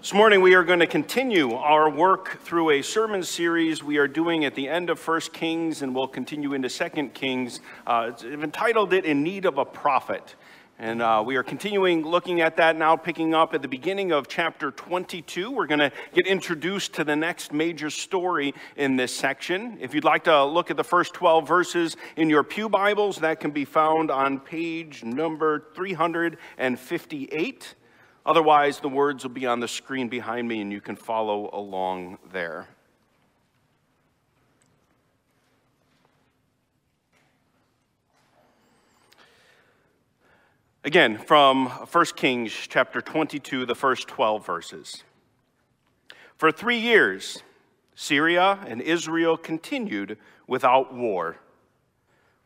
This morning we are going to continue our work through a sermon series we are doing at the end of First Kings and we'll continue into Second Kings. Uh, entitled it In Need of a Prophet. And uh, we are continuing looking at that now, picking up at the beginning of chapter 22. We're going to get introduced to the next major story in this section. If you'd like to look at the first 12 verses in your Pew Bibles, that can be found on page number 358. Otherwise, the words will be on the screen behind me and you can follow along there. Again, from 1 Kings chapter 22, the first 12 verses. For three years, Syria and Israel continued without war.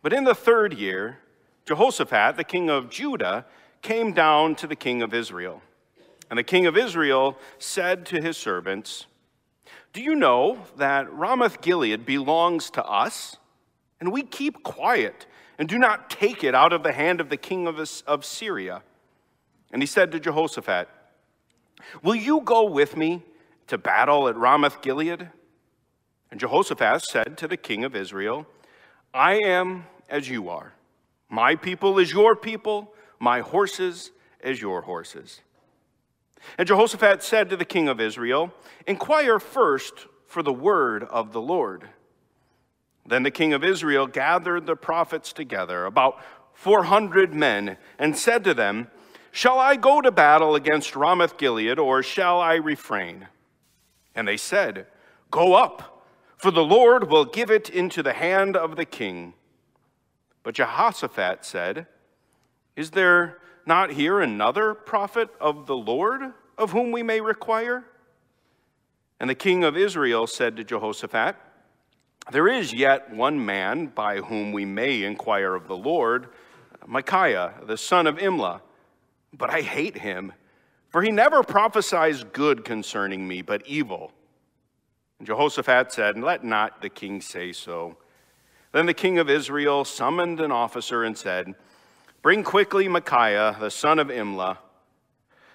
But in the third year, Jehoshaphat, the king of Judah, came down to the king of Israel. And the king of Israel said to his servants, Do you know that Ramoth Gilead belongs to us? And we keep quiet and do not take it out of the hand of the king of, Syria. And he said to Jehoshaphat, Will you go with me to battle at Ramoth Gilead? And Jehoshaphat said to the king of Israel, I am as you are. My people is your people, my horses as your horses. And Jehoshaphat said to the king of Israel, Inquire first for the word of the Lord. Then the king of Israel gathered the prophets together, about 400 men, and said to them, Shall I go to battle against Ramoth Gilead, or shall I refrain? And they said, Go up, for the Lord will give it into the hand of the king. But Jehoshaphat said, Is there not here another prophet of the Lord of whom we may require? And the king of Israel said to Jehoshaphat, There is yet one man by whom we may inquire of the Lord, Micaiah, the son of Imlah. But I hate him, for he never prophesies good concerning me, but evil. And Jehoshaphat said, Let not the king say so. Then the king of Israel summoned an officer and said, Bring quickly Micaiah, the son of Imlah.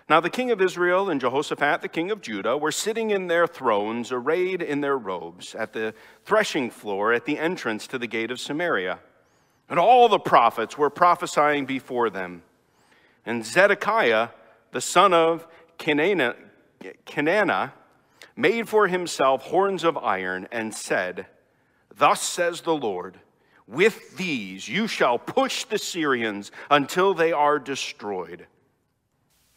Now the king of Israel and Jehoshaphat, the king of Judah, were sitting in their thrones, arrayed in their robes, at the threshing floor at the entrance to the gate of Samaria. And all the prophets were prophesying before them. And Zedekiah, the son of Kenana, made for himself horns of iron and said, Thus says the Lord, with these you shall push the Syrians until they are destroyed.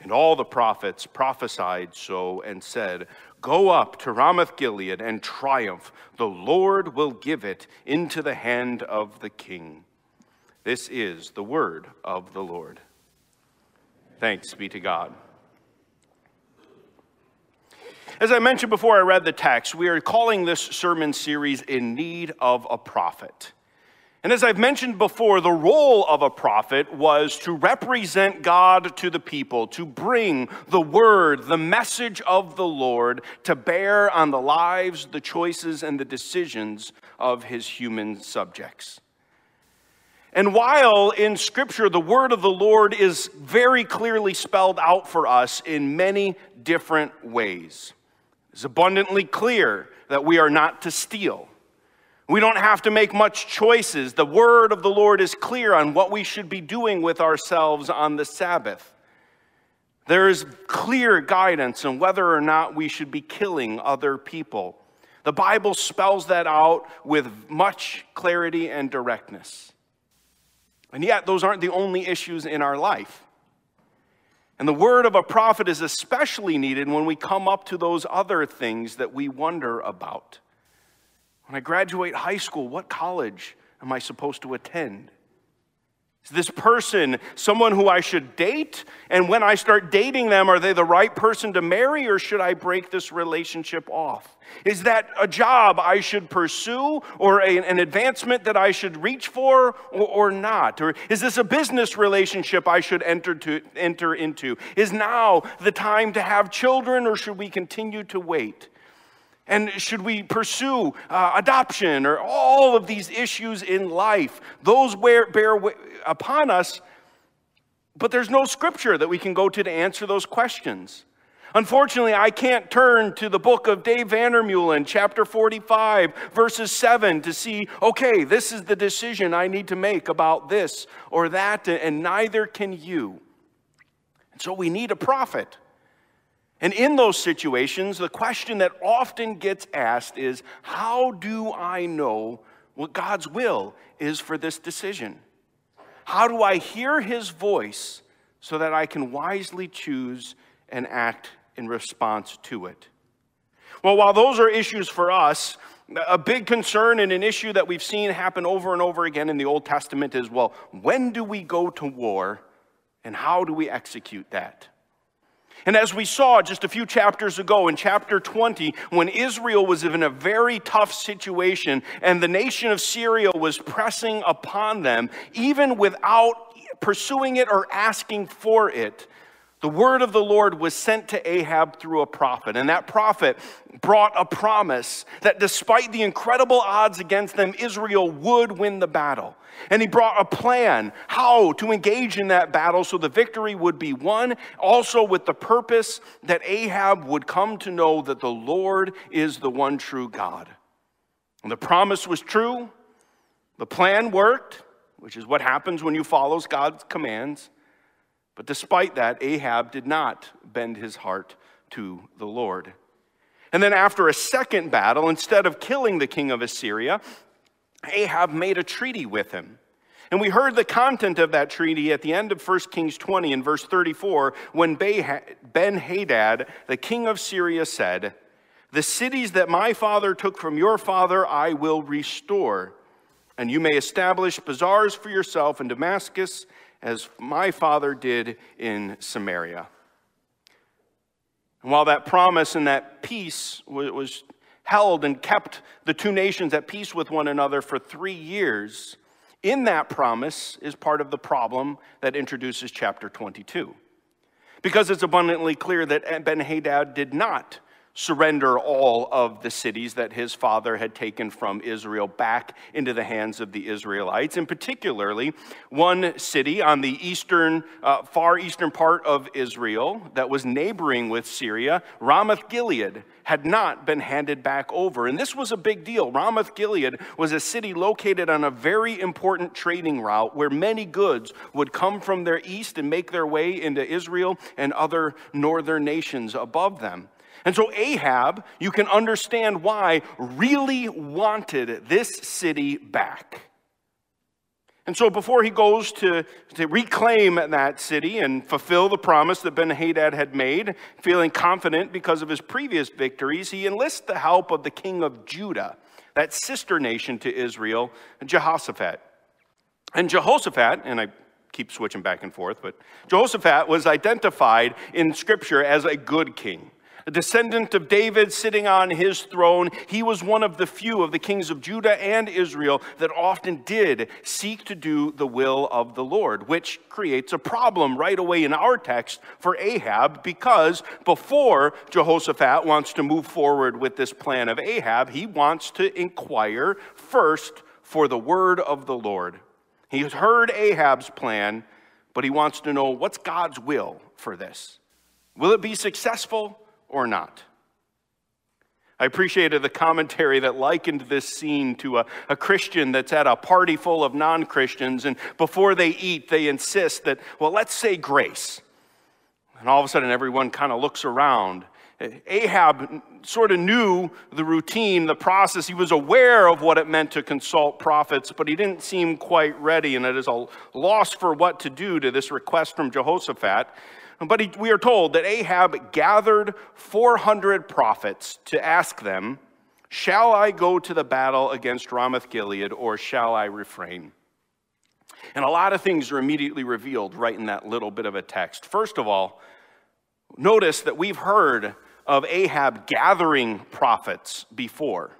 And all the prophets prophesied so and said, Go up to Ramoth Gilead and triumph. The Lord will give it into the hand of the king. This is the word of the Lord. Thanks be to God. As I mentioned before I read the text, we are calling this sermon series In Need of a Prophet. And as I've mentioned before, the role of a prophet was to represent God to the people, to bring the word, the message of the Lord to bear on the lives, the choices, and the decisions of his human subjects. And while in Scripture the word of the Lord is very clearly spelled out for us in many different ways, it's abundantly clear that we are not to steal we don't have to make much choices. The word of the Lord is clear on what we should be doing with ourselves on the Sabbath. There is clear guidance on whether or not we should be killing other people. The Bible spells that out with much clarity and directness. And yet, those aren't the only issues in our life. And the word of a prophet is especially needed when we come up to those other things that we wonder about. When I graduate high school, what college am I supposed to attend? Is this person someone who I should date? And when I start dating them, are they the right person to marry or should I break this relationship off? Is that a job I should pursue or a, an advancement that I should reach for or, or not? Or is this a business relationship I should enter, to, enter into? Is now the time to have children or should we continue to wait? And should we pursue uh, adoption or all of these issues in life? Those bear, bear upon us, but there's no scripture that we can go to to answer those questions. Unfortunately, I can't turn to the book of Dave Vandermeulen, chapter 45, verses 7, to see, okay, this is the decision I need to make about this or that, and neither can you. And so we need a prophet. And in those situations, the question that often gets asked is how do I know what God's will is for this decision? How do I hear his voice so that I can wisely choose and act in response to it. Well, while those are issues for us, a big concern and an issue that we've seen happen over and over again in the Old Testament is well, when do we go to war and how do we execute that? And as we saw just a few chapters ago in chapter 20, when Israel was in a very tough situation and the nation of Syria was pressing upon them, even without pursuing it or asking for it, the word of the Lord was sent to Ahab through a prophet, and that prophet brought a promise that despite the incredible odds against them, Israel would win the battle. And he brought a plan how to engage in that battle so the victory would be won, also with the purpose that Ahab would come to know that the Lord is the one true God. And the promise was true, the plan worked, which is what happens when you follow God's commands. But despite that, Ahab did not bend his heart to the Lord. And then, after a second battle, instead of killing the king of Assyria, Ahab made a treaty with him. And we heard the content of that treaty at the end of 1 Kings 20 in verse 34 when Ben Hadad, the king of Syria, said, The cities that my father took from your father I will restore, and you may establish bazaars for yourself in Damascus as my father did in Samaria. And while that promise and that peace was held and kept the two nations at peace with one another for three years, in that promise is part of the problem that introduces chapter 22. Because it's abundantly clear that Ben Hadad did not surrender all of the cities that his father had taken from Israel back into the hands of the Israelites. And particularly, one city on the eastern, uh, far eastern part of Israel that was neighboring with Syria, Ramoth Gilead, had not been handed back over. And this was a big deal. Ramoth Gilead was a city located on a very important trading route where many goods would come from their east and make their way into Israel and other northern nations above them. And so Ahab, you can understand why, really wanted this city back. And so before he goes to, to reclaim that city and fulfill the promise that Ben Hadad had made, feeling confident because of his previous victories, he enlists the help of the king of Judah, that sister nation to Israel, Jehoshaphat. And Jehoshaphat, and I keep switching back and forth, but Jehoshaphat was identified in Scripture as a good king a descendant of David sitting on his throne, he was one of the few of the kings of Judah and Israel that often did seek to do the will of the Lord, which creates a problem right away in our text for Ahab because before Jehoshaphat wants to move forward with this plan of Ahab, he wants to inquire first for the word of the Lord. He has heard Ahab's plan, but he wants to know what's God's will for this. Will it be successful? Or not. I appreciated the commentary that likened this scene to a, a Christian that's at a party full of non Christians, and before they eat, they insist that, well, let's say grace. And all of a sudden, everyone kind of looks around. Ahab sort of knew the routine, the process. He was aware of what it meant to consult prophets, but he didn't seem quite ready, and it is a loss for what to do to this request from Jehoshaphat. But he, we are told that Ahab gathered 400 prophets to ask them, Shall I go to the battle against Ramoth Gilead or shall I refrain? And a lot of things are immediately revealed right in that little bit of a text. First of all, notice that we've heard of Ahab gathering prophets before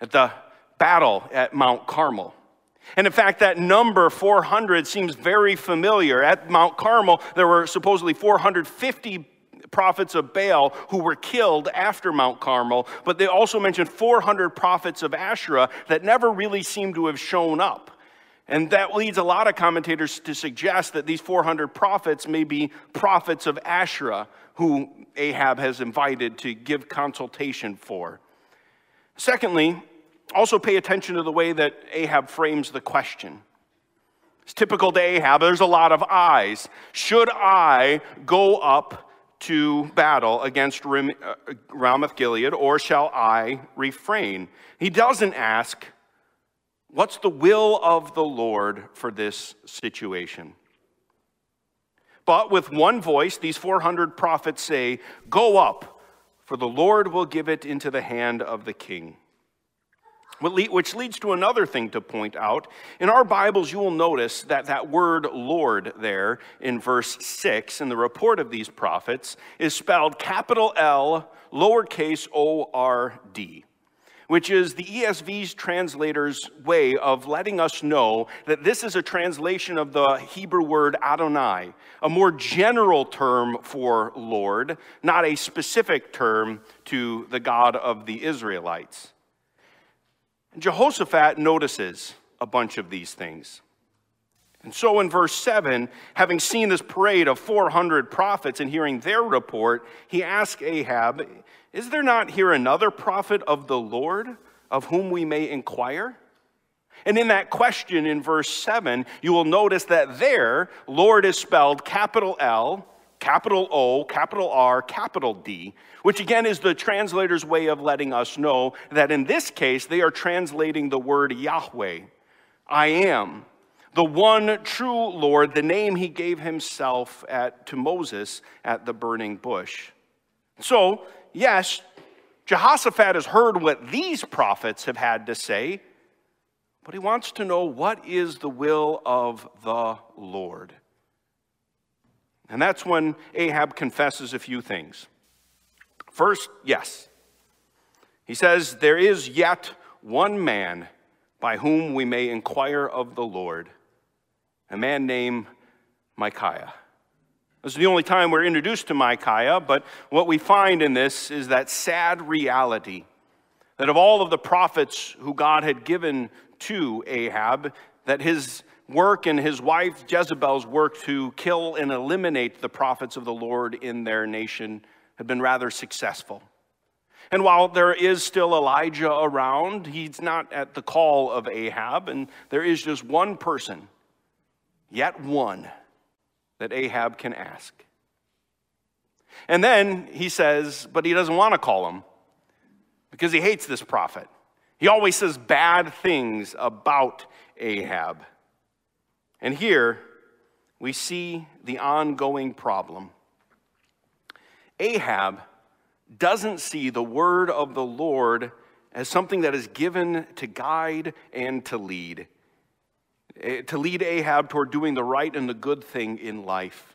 at the battle at Mount Carmel. And in fact, that number 400 seems very familiar. At Mount Carmel, there were supposedly 450 prophets of Baal who were killed after Mount Carmel, but they also mentioned 400 prophets of Asherah that never really seem to have shown up. And that leads a lot of commentators to suggest that these 400 prophets may be prophets of Asherah, who Ahab has invited to give consultation for. Secondly, also pay attention to the way that Ahab frames the question. It's typical to Ahab, there's a lot of eyes. Should I go up to battle against uh, Ramoth Gilead, or shall I refrain? He doesn't ask, What's the will of the Lord for this situation? But with one voice, these 400 prophets say, Go up, for the Lord will give it into the hand of the king. Which leads to another thing to point out. In our Bibles, you will notice that that word Lord there in verse 6 in the report of these prophets is spelled capital L, lowercase o r d which is the ESV's translator's way of letting us know that this is a translation of the Hebrew word Adonai, a more general term for Lord, not a specific term to the God of the Israelites. Jehoshaphat notices a bunch of these things. And so in verse 7, having seen this parade of 400 prophets and hearing their report, he asked Ahab, Is there not here another prophet of the Lord of whom we may inquire? And in that question in verse 7, you will notice that there, Lord is spelled capital L, capital O, capital R, capital D, which again is the translator's way of letting us know that in this case, they are translating the word Yahweh, I am the one true Lord, the name he gave himself at, to Moses at the burning bush. So, yes, Jehoshaphat has heard what these prophets have had to say, but he wants to know what is the will of the Lord. And that's when Ahab confesses a few things. First, yes. He says, There is yet one man by whom we may inquire of the Lord a man named Micaiah. This is the only time we're introduced to Micaiah, but what we find in this is that sad reality that of all of the prophets who God had given to Ahab, that his work and his wife Jezebel's work to kill and eliminate the prophets of the Lord in their nation had been rather successful. And while there is still Elijah around, he's not at the call of Ahab, and there is just one person yet one that Ahab can ask. And then he says, but he doesn't want to call him because he hates this prophet. He always says bad things about Ahab. And here we see the ongoing problem. Ahab doesn't see the word of the Lord as something that is given to guide and to lead. Eh, to lead Ahab toward doing the right and the good thing in life.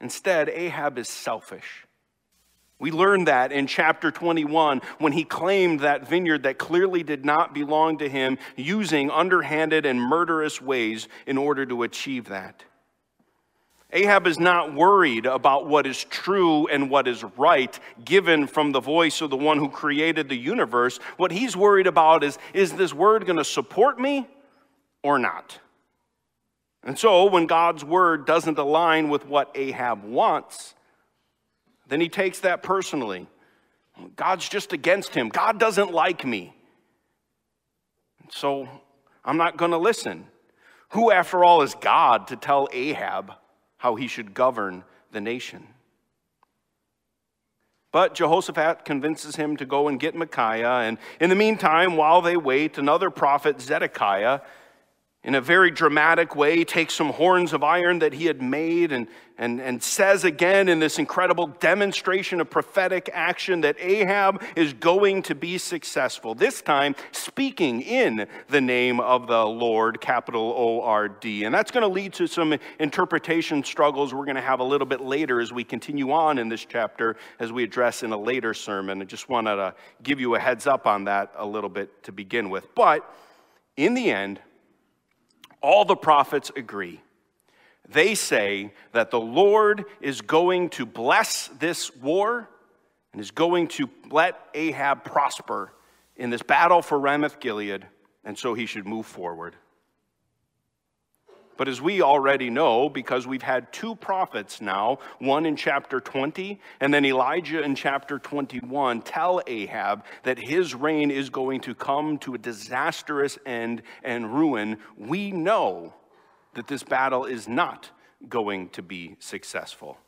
Instead, Ahab is selfish. We learned that in chapter 21 when he claimed that vineyard that clearly did not belong to him, using underhanded and murderous ways in order to achieve that. Ahab is not worried about what is true and what is right, given from the voice of the one who created the universe. What he's worried about is is this word going to support me or not. And so, when God's word doesn't align with what Ahab wants, then he takes that personally. God's just against him. God doesn't like me. So, I'm not going to listen. Who, after all, is God to tell Ahab how he should govern the nation? But Jehoshaphat convinces him to go and get Micaiah. And in the meantime, while they wait, another prophet, Zedekiah, in a very dramatic way, takes some horns of iron that he had made and, and, and says again in this incredible demonstration of prophetic action that Ahab is going to be successful. This time, speaking in the name of the Lord, capital O R D. And that's going to lead to some interpretation struggles we're going to have a little bit later as we continue on in this chapter, as we address in a later sermon. I just wanted to give you a heads up on that a little bit to begin with. But in the end, all the prophets agree. They say that the Lord is going to bless this war and is going to let Ahab prosper in this battle for Ramoth Gilead, and so he should move forward. But as we already know, because we've had two prophets now, one in chapter 20 and then Elijah in chapter 21, tell Ahab that his reign is going to come to a disastrous end and ruin, we know that this battle is not going to be successful.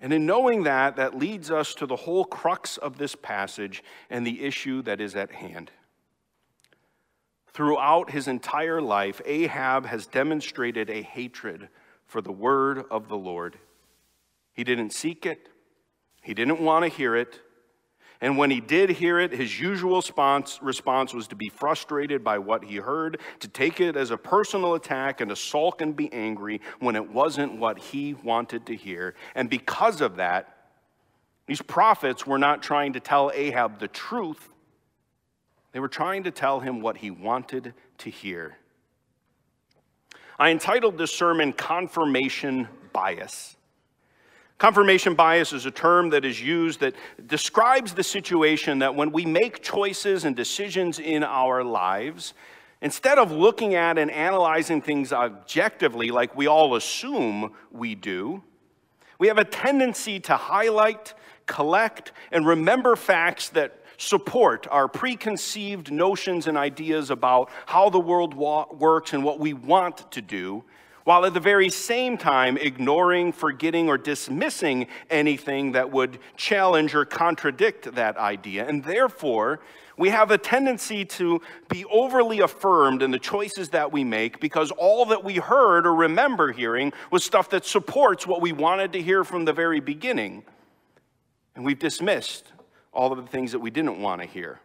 And in knowing that, that leads us to the whole crux of this passage and the issue that is at hand. Throughout his entire life, Ahab has demonstrated a hatred for the word of the Lord. He didn't seek it, he didn't want to hear it. And when he did hear it, his usual response, response was to be frustrated by what he heard, to take it as a personal attack, and to sulk and be angry when it wasn't what he wanted to hear. And because of that, these prophets were not trying to tell Ahab the truth, they were trying to tell him what he wanted to hear. I entitled this sermon Confirmation Bias. Confirmation bias is a term that is used that describes the situation that when we make choices and decisions in our lives, instead of looking at and analyzing things objectively like we all assume we do, we have a tendency to highlight, collect, and remember facts that support our preconceived notions and ideas about how the world wa- works and what we want to do, while at the very same time ignoring, forgetting, or dismissing anything that would challenge or contradict that idea. And therefore, we have a tendency to be overly affirmed in the choices that we make because all that we heard or remember hearing was stuff that supports what we wanted to hear from the very beginning. And we've dismissed all of the things that we didn't want to hear.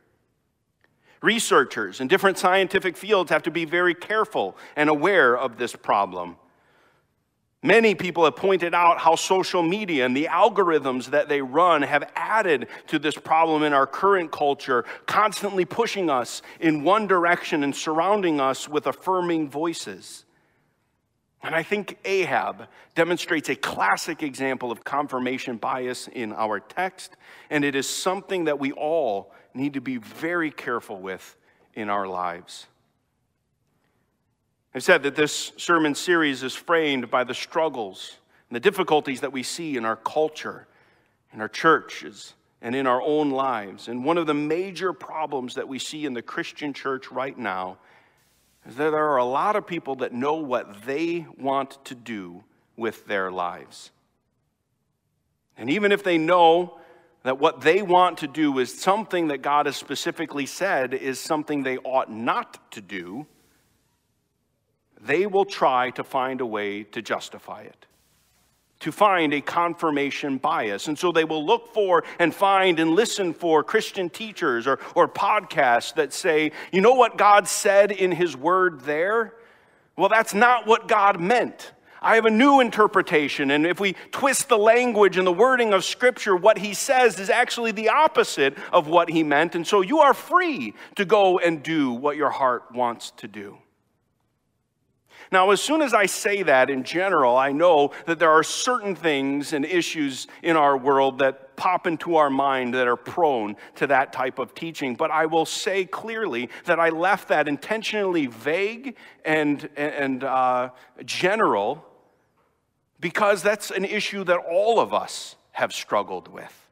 Researchers in different scientific fields have to be very careful and aware of this problem. Many people have pointed out how social media and the algorithms that they run have added to this problem in our current culture, constantly pushing us in one direction and surrounding us with affirming voices. And I think Ahab demonstrates a classic example of confirmation bias in our text, and it is something that we all need to be very careful with in our lives. I've said that this sermon series is framed by the struggles and the difficulties that we see in our culture, in our churches, and in our own lives. And one of the major problems that we see in the Christian church right now is that there are a lot of people that know what they want to do with their lives. And even if they know that what they want to do is something that God has specifically said is something they ought not to do, they will try to find a way to justify it to find a confirmation bias. And so they will look for and find and listen for Christian teachers or, or podcasts that say, you know what God said in His Word there? Well, that's not what God meant. I have a new interpretation. And if we twist the language and the wording of Scripture, what he says is actually the opposite of what he meant. And so you are free to go and do what your heart wants to do. Now, as soon as I say that in general, I know that there are certain things and issues in our world that pop into our mind that are prone to that type of teaching. But I will say clearly that I left that intentionally vague and, and uh, general because that's an issue that all of us have struggled with.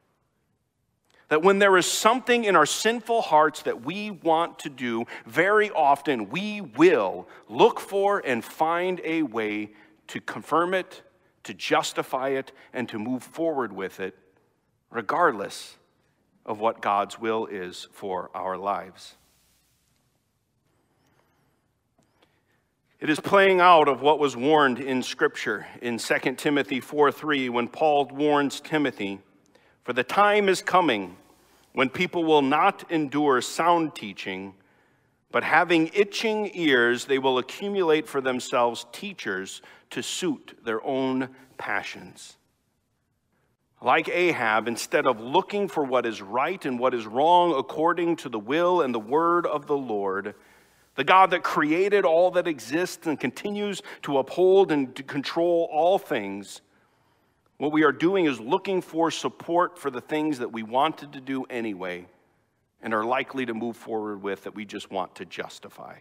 That when there is something in our sinful hearts that we want to do, very often we will look for and find a way to confirm it, to justify it, and to move forward with it, regardless of what God's will is for our lives. It is playing out of what was warned in Scripture in 2 Timothy 4 3 when Paul warns Timothy for the time is coming when people will not endure sound teaching, but having itching ears, they will accumulate for themselves teachers to suit their own passions. Like Ahab, instead of looking for what is right and what is wrong according to the will and the word of the Lord, the God that created all that exists and continues to uphold and to control all things, what we are doing is looking for support for the things that we wanted to do anyway and are likely to move forward with that we just want to justify.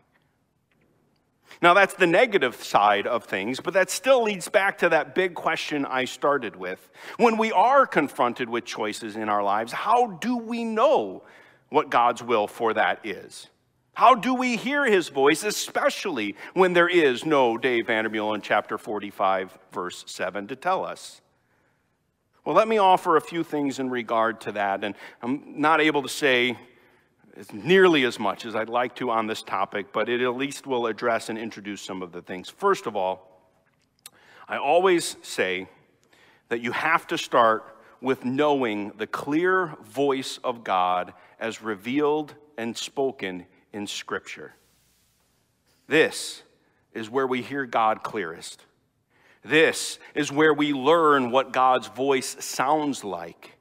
Now, that's the negative side of things, but that still leads back to that big question I started with. When we are confronted with choices in our lives, how do we know what God's will for that is? How do we hear his voice, especially when there is no Dave Vandermeulen in chapter 45, verse 7 to tell us? Well, let me offer a few things in regard to that, and I'm not able to say nearly as much as I'd like to on this topic, but it at least will address and introduce some of the things. First of all, I always say that you have to start with knowing the clear voice of God as revealed and spoken in Scripture. This is where we hear God clearest. This is where we learn what God's voice sounds like.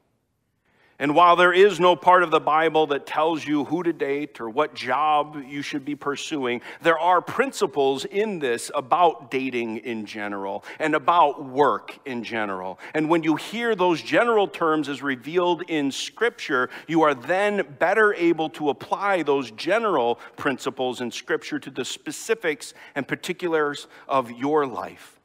And while there is no part of the Bible that tells you who to date or what job you should be pursuing, there are principles in this about dating in general and about work in general. And when you hear those general terms as revealed in Scripture, you are then better able to apply those general principles in Scripture to the specifics and particulars of your life.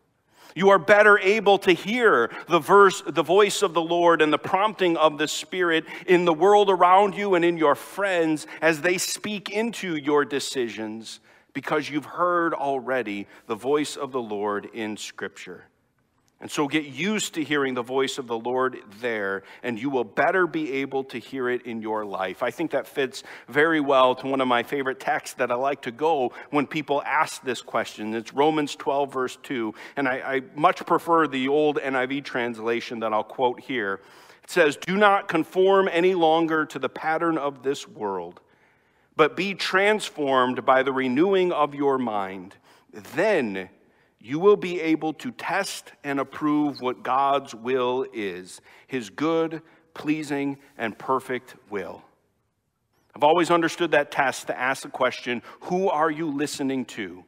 You are better able to hear the verse, the voice of the Lord and the prompting of the Spirit in the world around you and in your friends as they speak into your decisions because you've heard already the voice of the Lord in Scripture. And so get used to hearing the voice of the Lord there, and you will better be able to hear it in your life. I think that fits very well to one of my favorite texts that I like to go when people ask this question. It's Romans 12, verse 2. And I, I much prefer the old NIV translation that I'll quote here. It says, Do not conform any longer to the pattern of this world, but be transformed by the renewing of your mind. Then you will be able to test and approve what God's will is his good, pleasing, and perfect will. I've always understood that test to ask the question who are you listening to?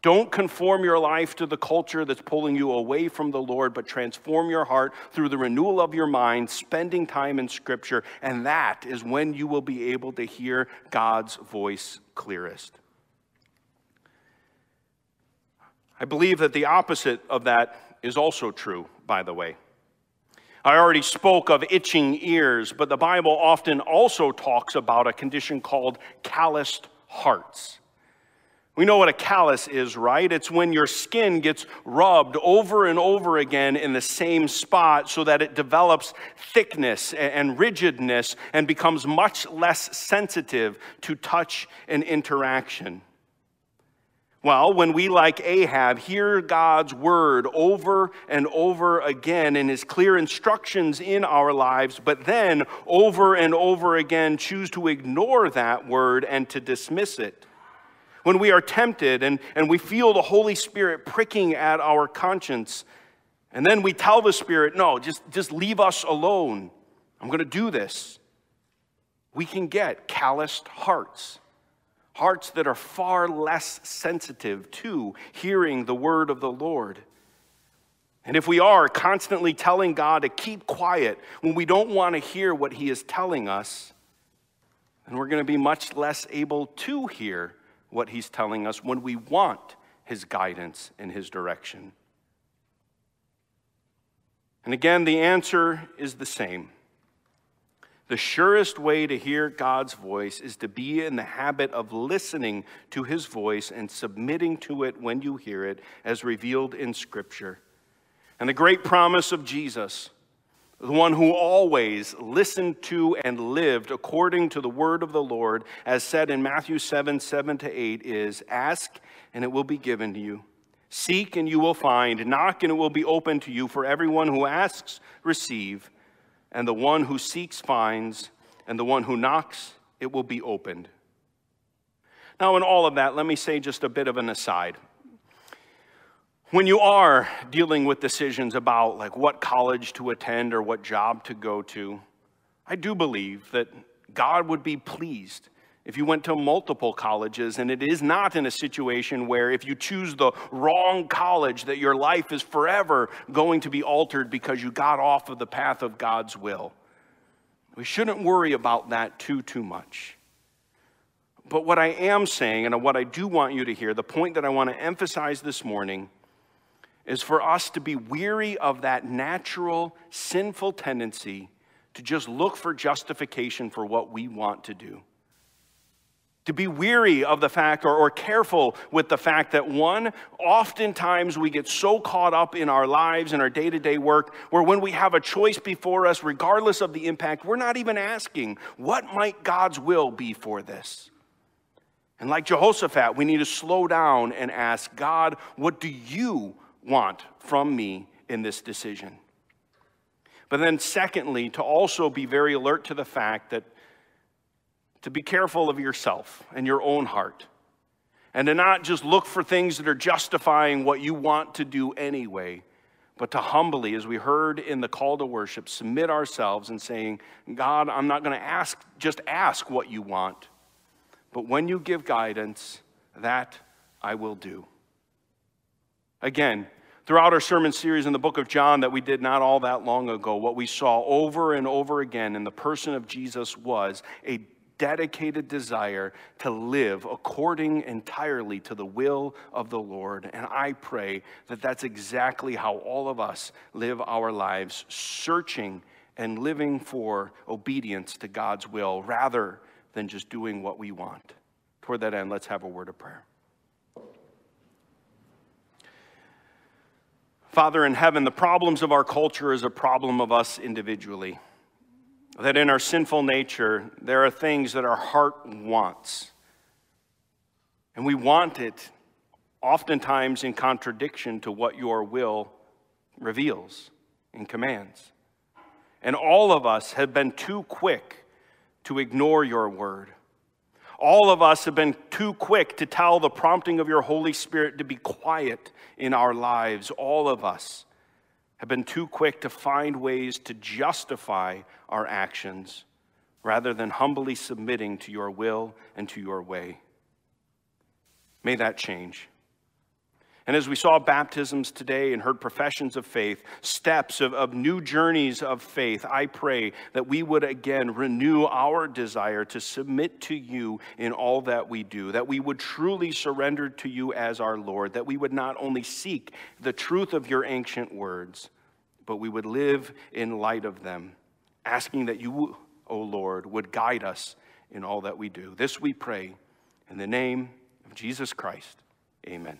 Don't conform your life to the culture that's pulling you away from the Lord, but transform your heart through the renewal of your mind, spending time in Scripture, and that is when you will be able to hear God's voice clearest. I believe that the opposite of that is also true, by the way. I already spoke of itching ears, but the Bible often also talks about a condition called calloused hearts. We know what a callus is, right? It's when your skin gets rubbed over and over again in the same spot so that it develops thickness and rigidness and becomes much less sensitive to touch and interaction. Well, when we, like Ahab, hear God's word over and over again in his clear instructions in our lives, but then over and over again choose to ignore that word and to dismiss it, when we are tempted and, and we feel the Holy Spirit pricking at our conscience, and then we tell the Spirit, no, just, just leave us alone. I'm going to do this. We can get calloused hearts hearts that are far less sensitive to hearing the word of the Lord. And if we are constantly telling God to keep quiet when we don't want to hear what He is telling us, then we're going to be much less able to hear what He's telling us when we want His guidance and His direction. And again, the answer is the same. The surest way to hear God's voice is to be in the habit of listening to his voice and submitting to it when you hear it, as revealed in Scripture. And the great promise of Jesus, the one who always listened to and lived according to the word of the Lord, as said in Matthew 7 7 to 8, is ask and it will be given to you. Seek and you will find. Knock and it will be open to you. For everyone who asks, receive and the one who seeks finds, and the one who knocks, it will be opened. Now, in all of that, let me say just a bit of an aside. When you are dealing with decisions about like what college to attend or what job to go to, I do believe that God would be pleased if you went to multiple colleges, and it is not in a situation where if you choose the wrong college, that your life is forever going to be altered because you got off of the path of God's will. We shouldn't worry about that too, too much. But what I am saying, and what I do want you to hear, the point that I want to emphasize this morning, is for us to be weary of that natural, sinful tendency to just look for justification for what we want to do. To be weary of the fact or, or careful with the fact that, one, oftentimes we get so caught up in our lives and our day to day work where when we have a choice before us, regardless of the impact, we're not even asking, what might God's will be for this? And like Jehoshaphat, we need to slow down and ask, God, what do you want from me in this decision? But then, secondly, to also be very alert to the fact that to be careful of yourself and your own heart, and to not just look for things that are justifying what you want to do anyway, but to humbly, as we heard in the call to worship, submit ourselves and saying, God, I'm not going to ask, just ask what you want, but when you give guidance, that I will do. Again, Throughout our sermon series in the book of John that we did not all that long ago, what we saw over and over again in the person of Jesus was a dedicated desire to live according entirely to the will of the Lord. And I pray that that's exactly how all of us live our lives, searching and living for obedience to God's will rather than just doing what we want. Toward that end, let's have a word of prayer. Father in heaven, the problems of our culture is a problem of us individually. That in our sinful nature, there are things that our heart wants. And we want it oftentimes in contradiction to what your will reveals and commands. And all of us have been too quick to ignore your word. All of us have been too quick to tell the prompting of your Holy Spirit to be quiet in our lives. All of us have been too quick to find ways to justify our actions rather than humbly submitting to your will and to your way. May that change. And as we saw baptisms today and heard professions of faith, steps of, of new journeys of faith, I pray that we would again renew our desire to submit to you in all that we do, that we would truly surrender to you as our Lord, that we would not only seek the truth of your ancient words, but we would live in light of them, asking that you, O Lord, would guide us in all that we do. This we pray in the name of Jesus Christ. Amen.